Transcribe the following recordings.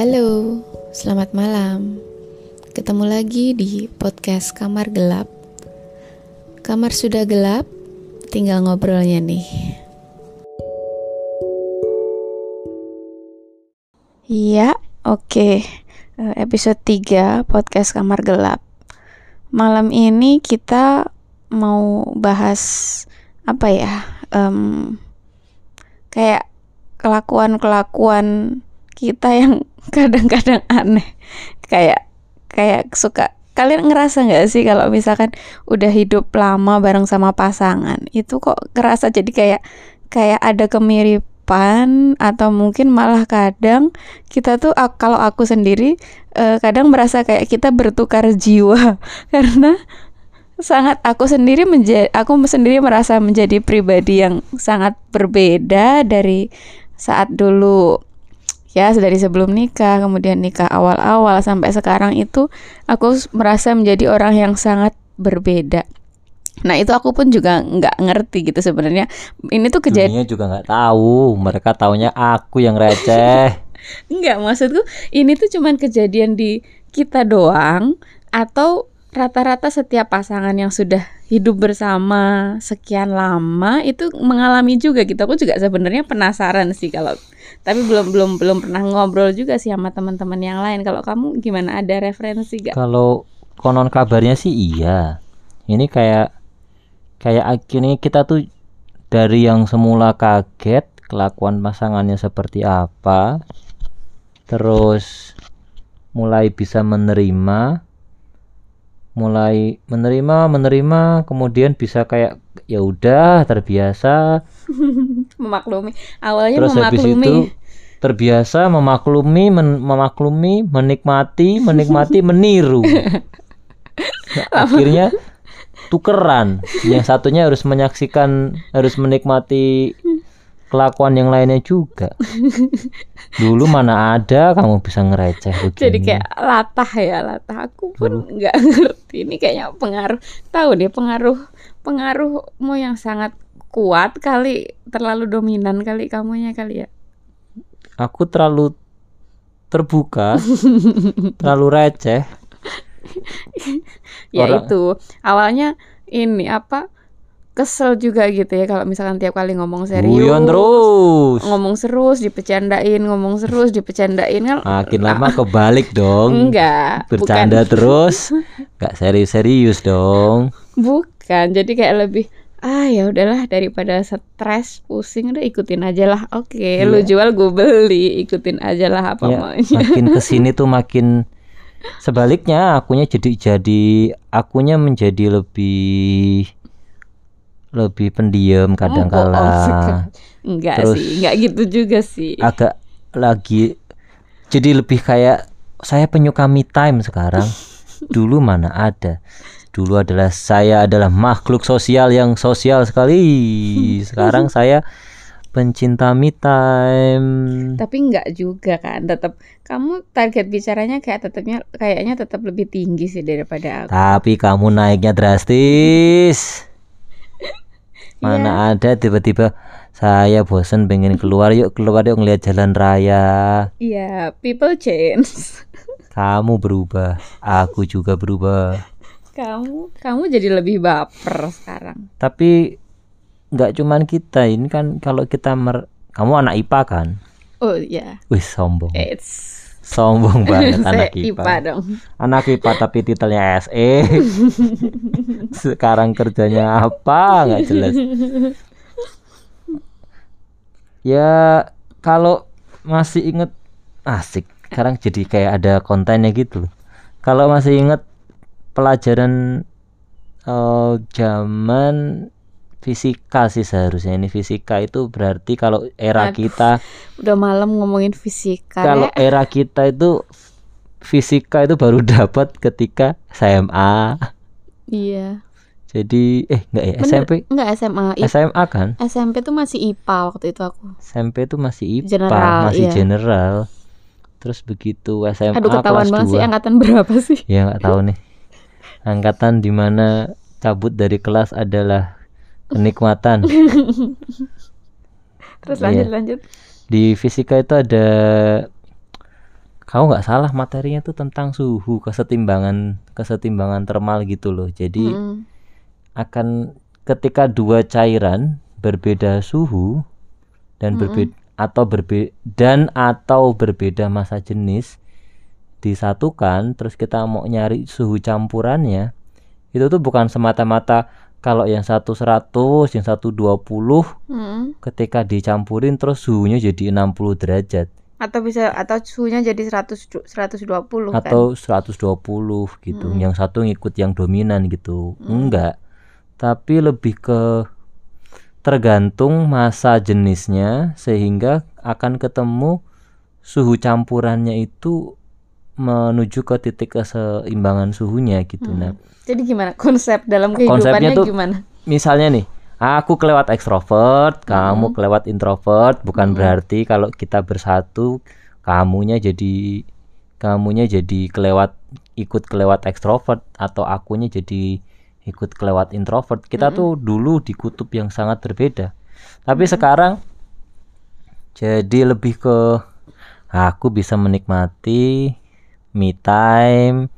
Halo, selamat malam. Ketemu lagi di podcast Kamar Gelap. Kamar sudah gelap, tinggal ngobrolnya nih. Iya, oke. Eh, Episode 3 podcast Kamar Gelap. Malam ini kita mau bahas apa ya? Em, kayak kelakuan-kelakuan kita yang kadang-kadang aneh. Kayak kayak suka kalian ngerasa nggak sih kalau misalkan udah hidup lama bareng sama pasangan? Itu kok ngerasa jadi kayak kayak ada kemiripan atau mungkin malah kadang kita tuh kalau aku sendiri eh, kadang merasa kayak kita bertukar jiwa. Karena sangat aku sendiri menjadi aku sendiri merasa menjadi pribadi yang sangat berbeda dari saat dulu ya dari sebelum nikah kemudian nikah awal-awal sampai sekarang itu aku merasa menjadi orang yang sangat berbeda nah itu aku pun juga nggak ngerti gitu sebenarnya ini tuh kejadian juga nggak tahu. Mereka taunya aku yang receh. Enggak, maksudku ini tuh cuman kejadian di kita doang atau rata-rata setiap pasangan yang sudah hidup bersama sekian lama itu mengalami juga gitu. Aku juga sebenarnya penasaran sih kalau tapi belum belum belum pernah ngobrol juga sih sama teman-teman yang lain. Kalau kamu gimana ada referensi gak? Kalau konon kabarnya sih iya. Ini kayak kayak akhirnya kita tuh dari yang semula kaget kelakuan pasangannya seperti apa, terus mulai bisa menerima, mulai menerima menerima, kemudian bisa kayak ya udah terbiasa, Memaklumi. Awalnya terus habis memaklumi. itu terbiasa memaklumi men- memaklumi menikmati menikmati meniru Nah, akhirnya tukeran yang satunya harus menyaksikan harus menikmati kelakuan yang lainnya juga dulu mana ada kamu bisa ngereceh begini Jadi kayak latah ya latah. Aku pun nggak ngerti ini kayaknya pengaruh. Tahu deh pengaruh pengaruhmu yang sangat kuat kali terlalu dominan kali kamunya kali ya. aku terlalu terbuka terlalu receh Ya Orang- itu awalnya ini apa kesel juga gitu ya kalau misalkan tiap kali ngomong serius. guyon terus Ngomong serius dipecandain, ngomong serius dipecandain kan makin lama kebalik dong enggak. bercanda terus nggak serius-serius dong Bukan, bukan. Jadi kayak lebih ah ya udahlah daripada stres pusing udah ikutin aja lah oke lu Iya. jual gue beli ikutin aja lah apa ya, maunya makin ke sini tuh makin sebaliknya akunya jadi jadi akunya menjadi lebih lebih pendiam kadang Oh, oh, oh, kala enggak Terus- sih enggak gitu juga sih. agak lagi jadi lebih kayak saya penyuka me time sekarang. Dulu mana ada? Dulu adalah saya adalah makhluk sosial yang sosial sekali. Sekarang saya pencinta me time. Tapi enggak juga kan tetap kamu target bicaranya kayak tetapnya kayaknya tetap lebih tinggi sih daripada aku. Tapi kamu naiknya drastis. Mana ada tiba-tiba saya bosen pengen keluar yuk keluar yuk ngeliat jalan raya. iya people change Kamu berubah, aku juga berubah. kamu kamu jadi lebih baper sekarang Tapi nggak cuman kita ini kan kalau kita mer kamu anak IPA kan? oh iya Wih sombong, it's sombong banget anak IPA. IPA dong Anak IPA tapi titelnya SE. Sekarang kerjanya apa nggak jelas. Ya kalau masih inget asik. Sekarang jadi kayak ada kontennya gitu. Kalau masih inget pelajaran eh, zaman fisika sih seharusnya ini fisika itu berarti kalau era Aduh, kita udah malam ngomongin fisika kalau Rek. era kita itu fisika itu baru dapat ketika SMA. iya Jadi eh enggak ya Bener, SMP enggak SMA I- SMA kan? SMP tuh masih IPA waktu itu aku SMP itu masih IPA, General, masih iya. general. Terus begitu SMA aduh ketahuan kelas banget sih 2. angkatan berapa sih Ya nggak tahu nih. Angkatan di mana cabut dari kelas adalah kenikmatan. terus Iya. lanjut lanjut Di fisika itu ada kau nggak salah materinya tuh tentang suhu kesetimbangan kesetimbangan termal gitu loh jadi Mm-mm. akan ketika dua cairan berbeda suhu dan berbeda atau berbe dan atau berbeda massa jenis disatukan terus kita mau nyari suhu campurannya itu tuh bukan semata-mata kalau yang satu 100 yang satu 20 Mm-mm. ketika dicampurin terus suhunya jadi 60 derajat atau bisa atau suhunya jadi 100 du- 120 kan atau 120 gitu. Mm. Yang satu ngikut yang dominan gitu. Enggak. Tapi lebih ke tergantung masa jenisnya sehingga akan ketemu suhu campurannya itu menuju ke titik keseimbangan suhunya gitu. Nah, jadi gimana? Konsep dalam kehidupannya tuh- gimana? misalnya nih, aku kelewat ekstrovert, kamu kelewat introvert, bukan berarti kalau kita bersatu kamunya jadi kamunya jadi kelewat ikut kelewat ekstrovert atau akunya jadi ikut kelewat introvert. Kita tuh dulu di kutub yang sangat berbeda. Tapi sekarang jadi lebih ke aku bisa menikmati me time,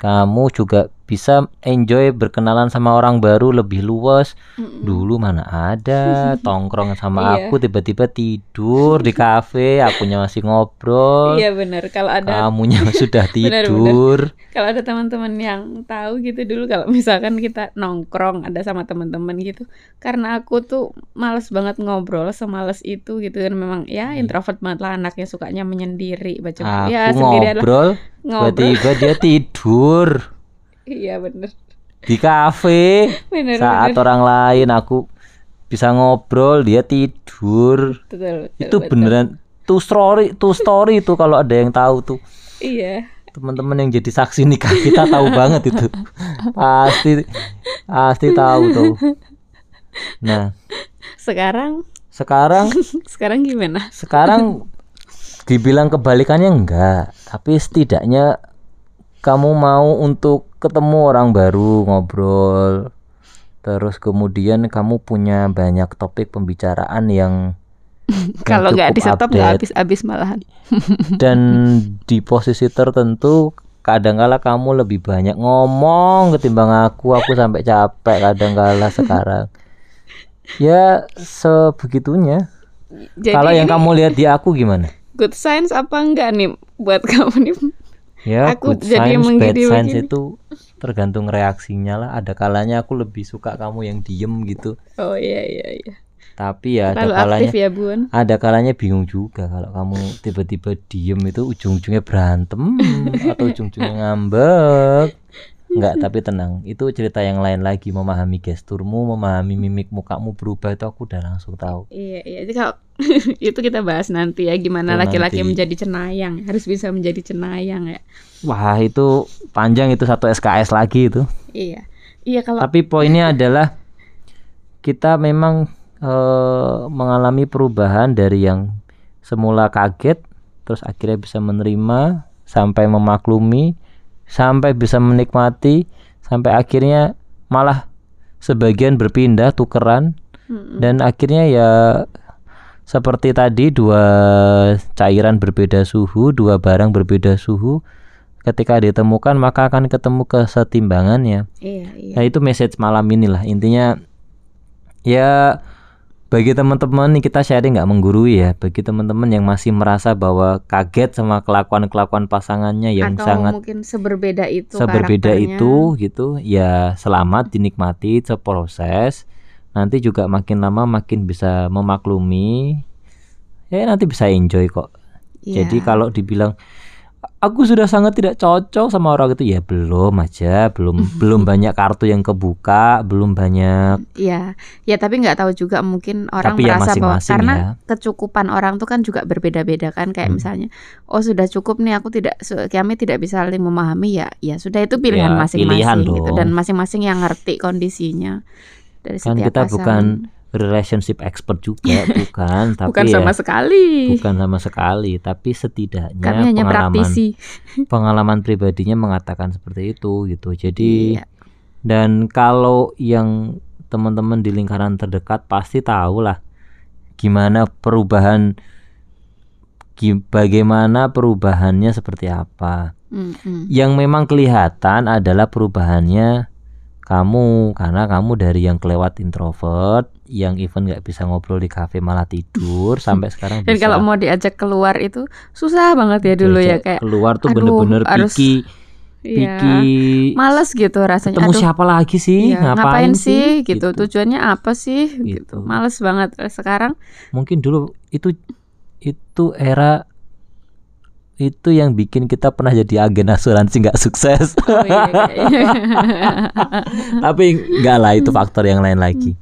kamu juga bisa enjoy berkenalan sama orang baru lebih luas. Dulu mana ada tongkrong sama Iya. aku tiba-tiba tidur di kafe, akunya masih ngobrol, iya benar. Kalau ada kamunya sudah tidur. kalau ada teman-teman yang tahu gitu dulu kalau misalkan kita nongkrong ada sama teman-teman gitu karena aku tuh males banget ngobrol semales itu gitu kan. Memang ya introvert banget lah anaknya sukanya menyendiri baca Aku ya sendirian lah. ngobrol, ngobrol. tiba-tiba dia tidur iya bener. Di kafe. Bener saat bener. orang lain aku bisa ngobrol, dia tidur. betul, betul, Itu betul. beneran true story, true story itu kalau ada yang tahu tuh. iya. Teman-teman yang jadi saksi nikah kita tahu banget itu. Pasti pasti tahu tuh. Nah. Sekarang? Sekarang? Sekarang gimana? Sekarang dibilang kebalikannya enggak. Tapi setidaknya kamu mau untuk ketemu orang baru ngobrol. Terus kemudian kamu punya banyak topik pembicaraan yang kalau nggak di stop nggak update. habis-habis malahan. Dan di posisi tertentu kadangkala kamu lebih banyak ngomong ketimbang aku. Aku sampai capek kadangkala sekarang. Ya sebegitunya. Kalau yang ini kamu lihat di aku gimana? good science apa enggak nih buat kamu nih ya Aku good jadi science bad science begini. itu tergantung reaksinya lah. Ada kalanya aku lebih suka kamu yang diem gitu. Oh iya iya iya. Tapi ya ada terlalu kalanya ya bun. ada kalanya bingung juga kalau kamu tiba-tiba diem itu ujung-ujungnya berantem atau ujung-ujungnya ngambek Enggak, tapi tenang. Itu cerita yang lain lagi. Memahami gesturmu, memahami mimik mukamu berubah itu aku udah langsung tahu. Iya, iya. Jadi kalau itu kita bahas nanti ya gimana laki-laki menjadi cenayang, harus bisa menjadi cenayang ya. Wah, itu panjang itu satu SKS lagi itu. Iya. Iya kalau Tapi poinnya adalah kita memang eh, mengalami perubahan dari yang semula kaget terus akhirnya bisa menerima sampai memaklumi sampai bisa menikmati sampai akhirnya malah sebagian berpindah tukeran Mm-mm. dan akhirnya ya seperti tadi dua cairan berbeda suhu, dua barang berbeda suhu ketika ditemukan maka akan ketemu kesetimbangannya. iya, iya. Nah itu message malam ini lah intinya ya bagi teman-teman nih kita sharing nggak menggurui ya bagi teman-teman yang masih merasa bahwa kaget sama kelakuan-kelakuan pasangannya yang Atau sangat mungkin seberbeda itu seberbeda karakternya. itu gitu ya selamat dinikmati seproses nanti juga makin lama makin bisa memaklumi ya nanti bisa enjoy kok Iya. jadi kalau dibilang aku sudah sangat tidak cocok sama orang itu. Ya belum aja. Belum belum banyak kartu yang kebuka. Belum banyak Iya, ya tapi nggak tahu juga mungkin orang Tapi ya merasa bahwa masing-masing karena ya. kecukupan orang tuh kan juga berbeda-beda kan. Kayak Hmm. misalnya oh sudah cukup nih aku tidak kami tidak bisa saling memahami. Ya ya sudah itu pilihan Ya, masing-masing pilihan gitu. Dan masing-masing yang ngerti kondisinya dari kan setiap kita pasangan. bukan relationship expert juga bukan tapi bukan ya sama sekali bukan sama sekali tapi setidaknya kami hanya pengalaman praktisi pengalaman pribadinya mengatakan seperti itu gitu jadi Iya. dan kalau yang teman-teman di lingkaran terdekat pasti tahu lah gimana perubahan bagaimana perubahannya seperti apa. Mm-mm. Yang memang kelihatan adalah perubahannya kamu karena kamu dari yang kelewat introvert, yang even nggak bisa ngobrol di kafe malah tidur sampai sekarang Dan bisa kalau mau diajak keluar itu susah banget ya dulu ya kayak keluar tuh bener-bener harus- piki piki males gitu rasanya. ketemu Aduh, siapa lagi sih iya, ngapain, sih gitu. Tujuannya apa sih gitu. Gitu. Males banget sekarang. mungkin dulu itu itu era itu yang bikin kita pernah jadi agen asuransi nggak sukses Oh, iya, kayaknya. tapi nggak lah itu faktor yang lain lagi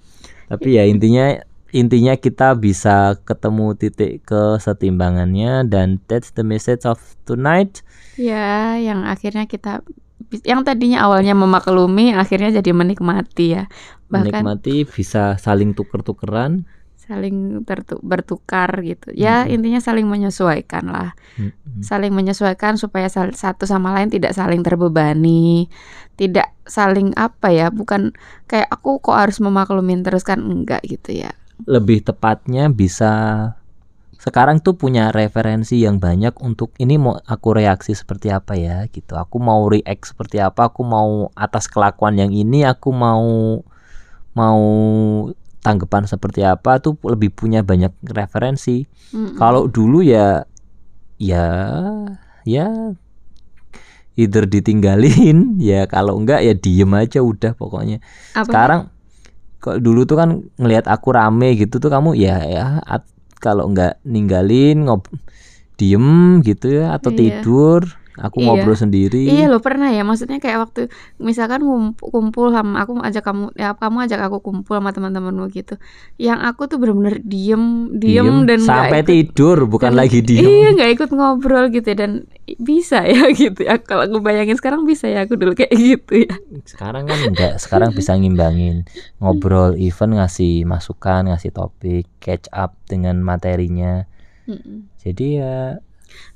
tapi ya intinya intinya kita bisa ketemu titik kesetimbangannya dan that's the message of tonight ya, yang akhirnya kita yang tadinya awalnya memaklumi akhirnya jadi menikmati ya. Bahkan menikmati bisa saling tuker-tukeran saling bertukar gitu. Ya, intinya saling menyesuaikan lah. Mm-mm. Saling menyesuaikan supaya sal- satu sama lain tidak saling terbebani, tidak saling apa ya, bukan kayak aku kok harus memaklumin terus kan enggak gitu ya. lebih tepatnya bisa sekarang tuh punya referensi yang banyak untuk ini mau aku reaksi seperti apa ya gitu aku mau react seperti apa aku mau atas kelakuan yang ini aku mau mau tanggapan seperti apa tuh lebih punya banyak referensi Mm-mm. kalau dulu ya ya ya either ditinggalin ya kalau enggak ya diem aja udah pokoknya Apa? sekarang kok dulu tuh kan ngelihat aku rame gitu tuh kamu ya ya at- kalau nggak ninggalin ngob diem gitu ya atau Iya. tidur aku Iya. ngobrol sendiri Iya lo pernah ya maksudnya kayak waktu misalkan ngumpul, kumpul sama aku ajak kamu ya kamu ajak aku kumpul sama teman-temanmu gitu. Yang aku tuh bener-bener diem diem, dan nggak sampai ikut- tidur bukan dan- lagi diem Iya nggak ikut ngobrol gitu ya, dan bisa ya gitu ya kalau aku bayangin sekarang bisa ya aku dulu kayak gitu ya. sekarang kan enggak sekarang bisa ngimbangin ngobrol even ngasih masukan ngasih topik catch up dengan materinya Mm-mm. jadi ya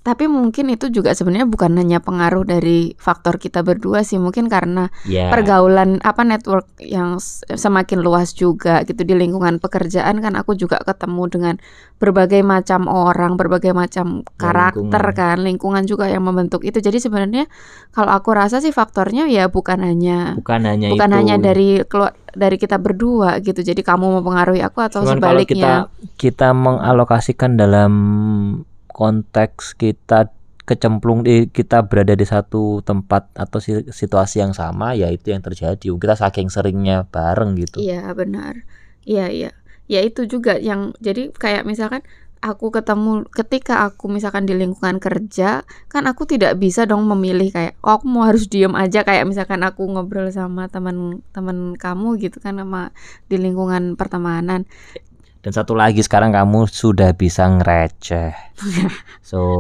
Tapi mungkin itu juga sebenarnya bukan hanya pengaruh dari faktor kita berdua sih mungkin karena ya pergaulan apa network yang semakin luas juga gitu di lingkungan pekerjaan kan aku juga ketemu dengan berbagai macam orang, berbagai macam karakter lingkungan. kan, lingkungan juga yang membentuk itu. Jadi sebenarnya kalau aku rasa sih faktornya ya bukan hanya bukan hanya bukan itu hanya dari keluar dari kita berdua gitu. Jadi kamu mempengaruhi aku atau Cuman kalau kita sebaliknya. kita mengalokasikan dalam konteks kita kecemplung di kita berada di satu tempat atau si- situasi yang sama ya itu yang terjadi kita saking seringnya bareng gitu Iya benar. Iya iya. Ya itu juga yang jadi kayak misalkan aku ketemu ketika aku misalkan di lingkungan kerja kan aku tidak bisa dong memilih kayak oh aku mau harus diem aja kayak misalkan aku ngobrol sama teman-teman kamu gitu kan sama di lingkungan pertemanan. Dan satu lagi sekarang kamu sudah bisa ngereceh. So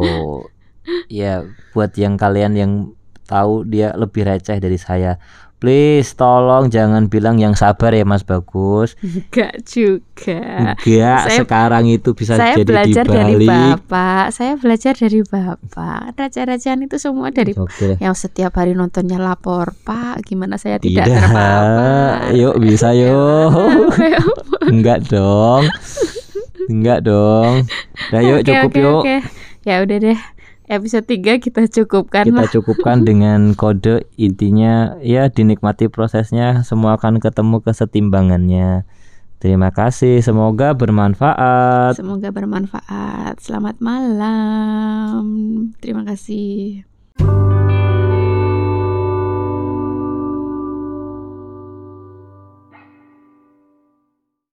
ya buat yang kalian yang tahu dia lebih receh dari saya please tolong jangan bilang yang sabar ya Mas Bagus Enggak juga. enggak Saya- sekarang itu bisa saya jadi belajar dari dibalik Bapak. Saya belajar dari Bapak. Raja-rajaan itu semua dari Oke. yang setiap hari nontonnya lapor, Pak. Gimana saya tidak, Tidak, terpapar? yuk bisa yuk. Enggak dong. Enggak dong. Nah, yuk Oke, cukup oke, yuk. oke. Ya udah deh. Episode 3 kita cukupkan Kita lah. cukupkan dengan kode intinya ya dinikmati prosesnya semua akan ketemu kesetimbangannya. Terima kasih, semoga bermanfaat. Semoga bermanfaat. Selamat malam. Terima kasih.